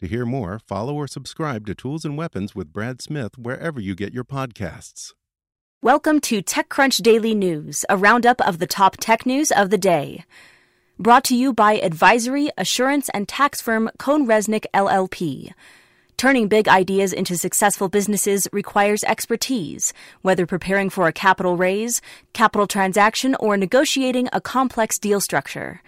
To hear more, follow or subscribe to Tools and Weapons with Brad Smith wherever you get your podcasts. Welcome to TechCrunch Daily News, a roundup of the top tech news of the day. Brought to you by advisory, assurance, and tax firm CohnReznick LLP. Turning big ideas into successful businesses requires expertise, whether preparing for a capital raise, capital transaction, or negotiating a complex deal structure.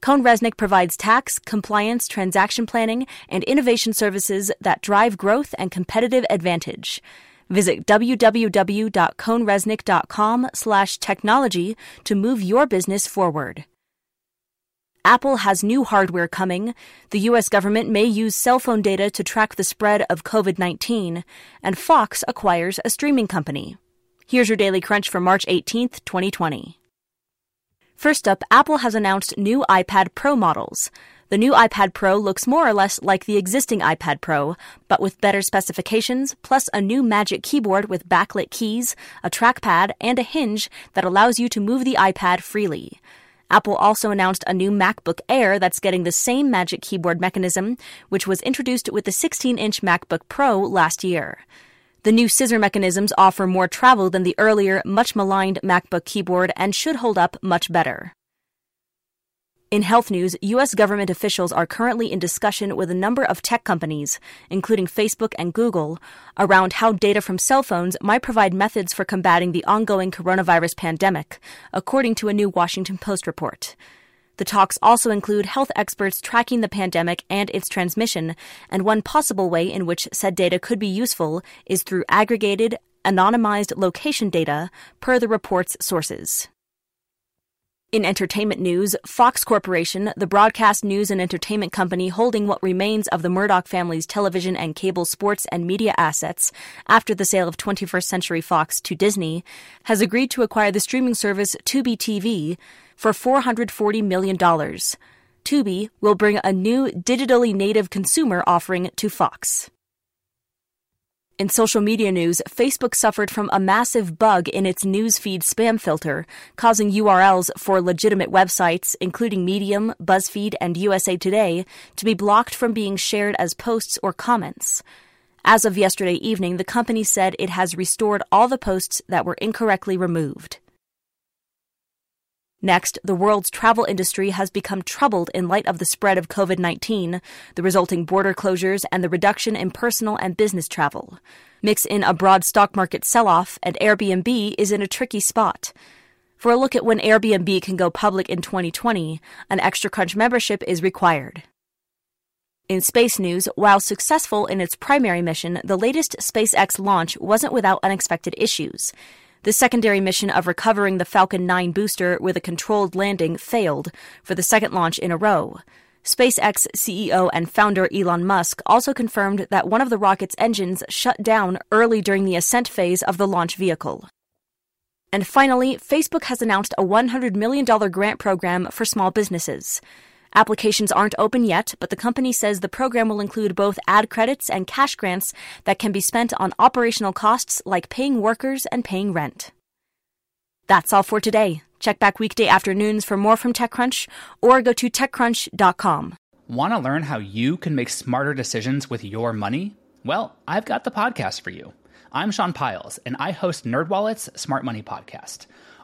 CohnReznick provides tax, compliance, transaction planning, and innovation services that drive growth and competitive advantage. Visit www.cohnreznick.com slash technology to move your business forward. Apple has new hardware coming. The U.S. government may use cell phone data to track the spread of COVID 19, and Fox acquires a streaming company. Here's your Daily Crunch for March 18th, 2020. First up, Apple has announced new iPad Pro models. The new iPad Pro looks more or less like the existing iPad Pro, but with better specifications, plus a new Magic Keyboard with backlit keys, a trackpad, and a hinge that allows you to move the iPad freely. Apple also announced a new MacBook Air that's getting the same Magic Keyboard mechanism, which was introduced with the 16 inch MacBook Pro last year. The new scissor mechanisms offer more travel than the earlier, much maligned MacBook keyboard and should hold up much better. In health news, U.S. government officials are currently in discussion with a number of tech companies, including Facebook and Google, around how data from cell phones might provide methods for combating the ongoing coronavirus pandemic, according to a new Washington Post report. The talks also include health experts tracking the pandemic and its transmission, and one possible way in which said data could be useful is through aggregated, anonymized location data, per the report's sources. In entertainment news, Fox Corporation, the broadcast news and entertainment company holding what remains of the Murdoch family's television and cable sports and media assets after the sale of 21st Century Fox to Disney, has agreed to acquire the streaming service Tubi TV for $440 million. Tubi will bring a new digitally native consumer offering to Fox. In social media news, Facebook suffered from a massive bug in its newsfeed spam filter, causing URLs for legitimate websites, including Medium, BuzzFeed, and USA Today, to be blocked from being shared as posts or comments. As of yesterday evening, the company said it has restored all the posts that were incorrectly removed. Next, the world's travel industry has become troubled in light of the spread of COVID 19, the resulting border closures, and the reduction in personal and business travel. Mix in a broad stock market sell off, and Airbnb is in a tricky spot. For a look at when Airbnb can go public in 2020, an Extra Crunch membership is required. In space news, while successful in its primary mission, the latest SpaceX launch wasn't without unexpected issues. The secondary mission of recovering the Falcon 9 booster with a controlled landing failed for the second launch in a row. SpaceX CEO and founder Elon Musk also confirmed that one of the rocket's engines shut down early during the ascent phase of the launch vehicle. And finally, Facebook has announced a $100 million grant program for small businesses. Applications aren't open yet, but the company says the program will include both ad credits and cash grants that can be spent on operational costs like paying workers and paying rent. That's all for today. Check back weekday afternoons for more from TechCrunch or go to TechCrunch.com. Want to learn how you can make smarter decisions with your money? Well, I've got the podcast for you. I'm Sean Pyles, and I host NerdWallet's Smart Money Podcast.